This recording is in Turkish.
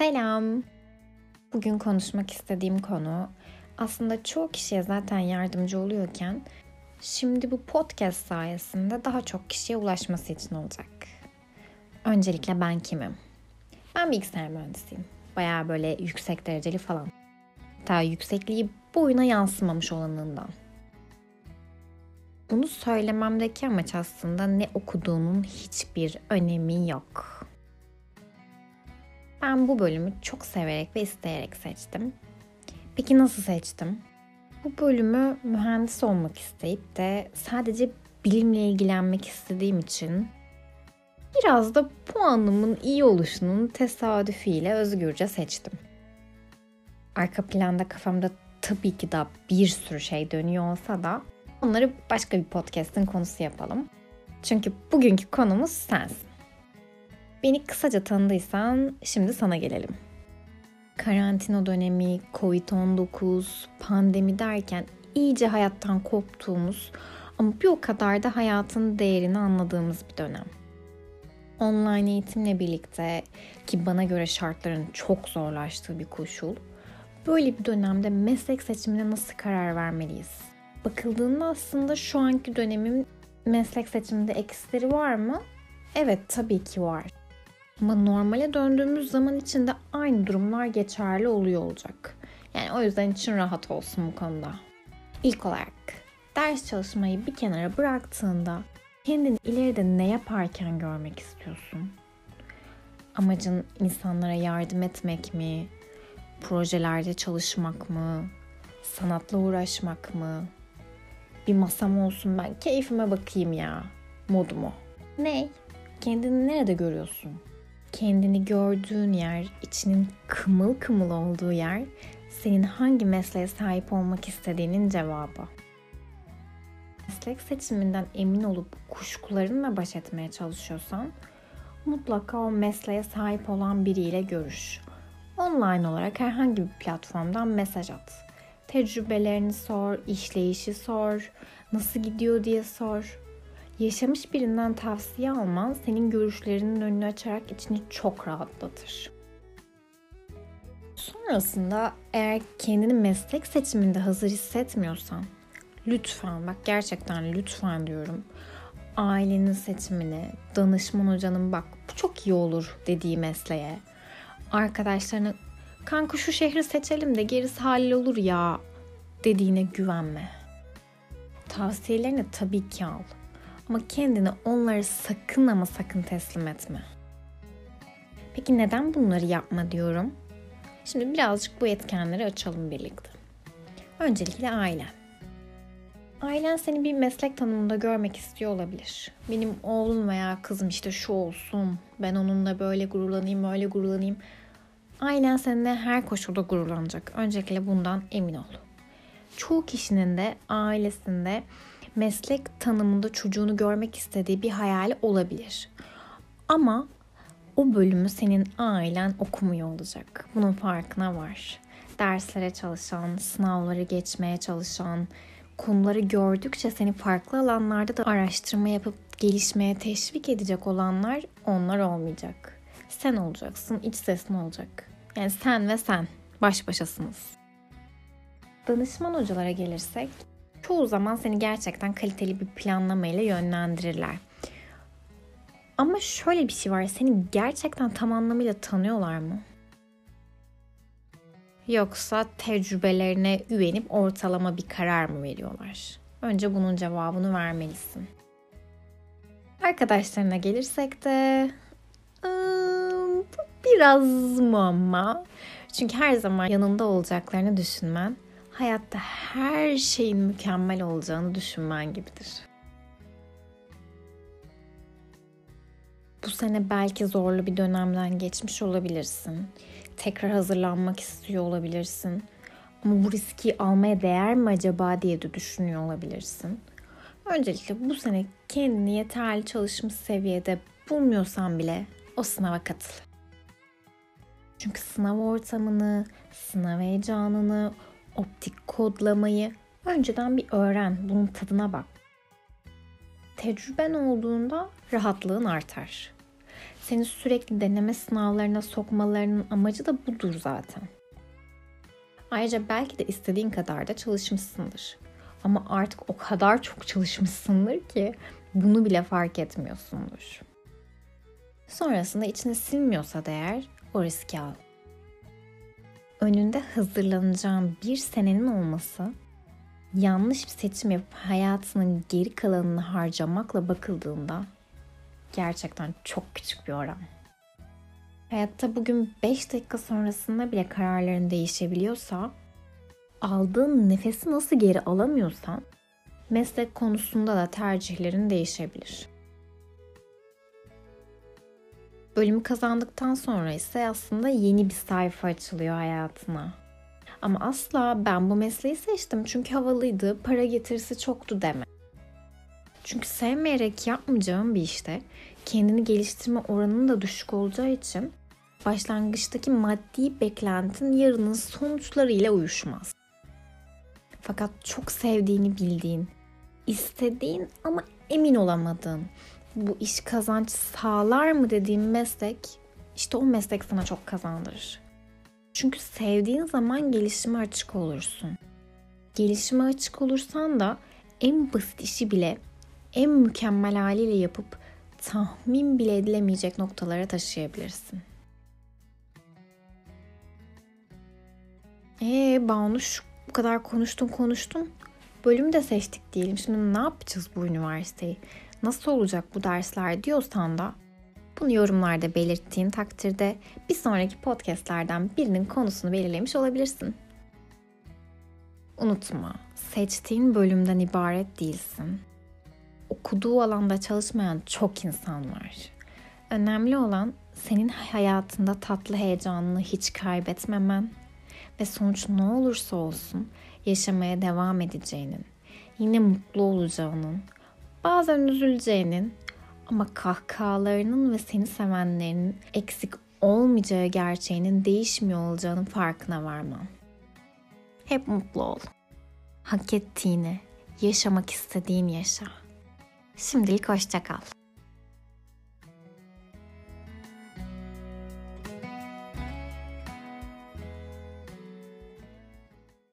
Selam. Bugün konuşmak istediğim konu aslında çoğu kişiye zaten yardımcı oluyorken şimdi bu podcast sayesinde daha çok kişiye ulaşması için olacak. Öncelikle ben kimim? Ben bilgisayar mühendisiyim. Bayağı böyle yüksek dereceli falan. Hatta yüksekliği boyuna yansımamış olanından. Bunu söylememdeki amaç aslında ne okuduğunun hiçbir önemi yok. Ben bu bölümü çok severek ve isteyerek seçtim. Peki nasıl seçtim? Bu bölümü mühendis olmak isteyip de sadece bilimle ilgilenmek istediğim için biraz da puanımın iyi oluşunun tesadüfiyle özgürce seçtim. Arka planda kafamda tabii ki daha bir sürü şey dönüyor olsa da onları başka bir podcast'in konusu yapalım. Çünkü bugünkü konumuz sensin. Beni kısaca tanıdıysan şimdi sana gelelim. Karantina dönemi, Covid-19, pandemi derken iyice hayattan koptuğumuz ama bir o kadar da hayatın değerini anladığımız bir dönem. Online eğitimle birlikte ki bana göre şartların çok zorlaştığı bir koşul, böyle bir dönemde meslek seçimine nasıl karar vermeliyiz? Bakıldığında aslında şu anki dönemin meslek seçiminde eksileri var mı? Evet tabii ki var. Ama normale döndüğümüz zaman içinde aynı durumlar geçerli oluyor olacak. Yani o yüzden için rahat olsun bu konuda. İlk olarak ders çalışmayı bir kenara bıraktığında kendini ileride ne yaparken görmek istiyorsun? Amacın insanlara yardım etmek mi? Projelerde çalışmak mı? Sanatla uğraşmak mı? Bir masam olsun ben keyfime bakayım ya modumu. Ne? Kendini nerede görüyorsun? Kendini gördüğün yer, içinin kımıl kımıl olduğu yer senin hangi mesleğe sahip olmak istediğinin cevabı. Meslek seçiminden emin olup kuşkularınla baş etmeye çalışıyorsan mutlaka o mesleğe sahip olan biriyle görüş. Online olarak herhangi bir platformdan mesaj at. Tecrübelerini sor, işleyişi sor, nasıl gidiyor diye sor. Yaşamış birinden tavsiye alman senin görüşlerinin önünü açarak içini çok rahatlatır. Sonrasında eğer kendini meslek seçiminde hazır hissetmiyorsan lütfen bak gerçekten lütfen diyorum ailenin seçimini, danışman hocanın bak bu çok iyi olur dediği mesleğe, arkadaşlarına kanka şu şehri seçelim de gerisi hallolur ya dediğine güvenme. Tavsiyelerini tabii ki al. Ama kendini onları sakın ama sakın teslim etme. Peki neden bunları yapma diyorum? Şimdi birazcık bu etkenleri açalım birlikte. Öncelikle ailen. Ailen seni bir meslek tanımında görmek istiyor olabilir. Benim oğlum veya kızım işte şu olsun, ben onunla böyle gururlanayım, böyle gururlanayım. Ailen seninle her koşulda gururlanacak. Öncelikle bundan emin ol. Çoğu kişinin de ailesinde meslek tanımında çocuğunu görmek istediği bir hayali olabilir. Ama o bölümü senin ailen okumuyor olacak. Bunun farkına var. Derslere çalışan, sınavları geçmeye çalışan, konuları gördükçe seni farklı alanlarda da araştırma yapıp gelişmeye teşvik edecek olanlar onlar olmayacak. Sen olacaksın, iç sesin olacak. Yani sen ve sen baş başasınız. Danışman hocalara gelirsek çoğu zaman seni gerçekten kaliteli bir planlamayla yönlendirirler. Ama şöyle bir şey var. Seni gerçekten tam anlamıyla tanıyorlar mı? Yoksa tecrübelerine güvenip ortalama bir karar mı veriyorlar? Önce bunun cevabını vermelisin. Arkadaşlarına gelirsek de biraz muamma. Çünkü her zaman yanında olacaklarını düşünmen hayatta her şeyin mükemmel olacağını düşünmen gibidir. Bu sene belki zorlu bir dönemden geçmiş olabilirsin. Tekrar hazırlanmak istiyor olabilirsin. Ama bu riski almaya değer mi acaba diye de düşünüyor olabilirsin. Öncelikle bu sene kendini yeterli çalışmış seviyede bulmuyorsan bile o sınava katıl. Çünkü sınav ortamını, sınav heyecanını, optik kodlamayı önceden bir öğren. Bunun tadına bak. Tecrüben olduğunda rahatlığın artar. Seni sürekli deneme sınavlarına sokmalarının amacı da budur zaten. Ayrıca belki de istediğin kadar da çalışmışsındır. Ama artık o kadar çok çalışmışsındır ki bunu bile fark etmiyorsundur. Sonrasında içine sinmiyorsa değer o riski al. Önünde hazırlanacağın bir senenin olması yanlış bir seçim yapıp hayatının geri kalanını harcamakla bakıldığında gerçekten çok küçük bir oran. Hayatta bugün 5 dakika sonrasında bile kararların değişebiliyorsa, aldığın nefesi nasıl geri alamıyorsan, meslek konusunda da tercihlerin değişebilir. Bölümü kazandıktan sonra ise aslında yeni bir sayfa açılıyor hayatına. Ama asla ben bu mesleği seçtim çünkü havalıydı, para getirisi çoktu deme. Çünkü sevmeyerek yapmayacağım bir işte kendini geliştirme oranının da düşük olacağı için başlangıçtaki maddi beklentin yarının sonuçlarıyla uyuşmaz. Fakat çok sevdiğini bildiğin, istediğin ama emin olamadığın, bu iş kazanç sağlar mı dediğin meslek, işte o meslek sana çok kazandırır. Çünkü sevdiğin zaman gelişime açık olursun. Gelişime açık olursan da en basit işi bile en mükemmel haliyle yapıp tahmin bile edilemeyecek noktalara taşıyabilirsin. Ee Banuş bu kadar konuştun konuştun. Bölümü de seçtik diyelim. Şimdi ne yapacağız bu üniversiteyi? Nasıl olacak bu dersler diyorsan da bunu yorumlarda belirttiğin takdirde bir sonraki podcastlerden birinin konusunu belirlemiş olabilirsin. Unutma, seçtiğin bölümden ibaret değilsin. Okuduğu alanda çalışmayan çok insan var. Önemli olan senin hayatında tatlı heyecanını hiç kaybetmemen ve sonuç ne olursa olsun yaşamaya devam edeceğinin, yine mutlu olacağının, bazen üzüleceğinin ama kahkahalarının ve seni sevenlerinin eksik olmayacağı gerçeğinin değişmiyor olacağının farkına varman. Hep mutlu ol. Hak ettiğini, yaşamak istediğin yaşa. Şimdilik hoşça kal.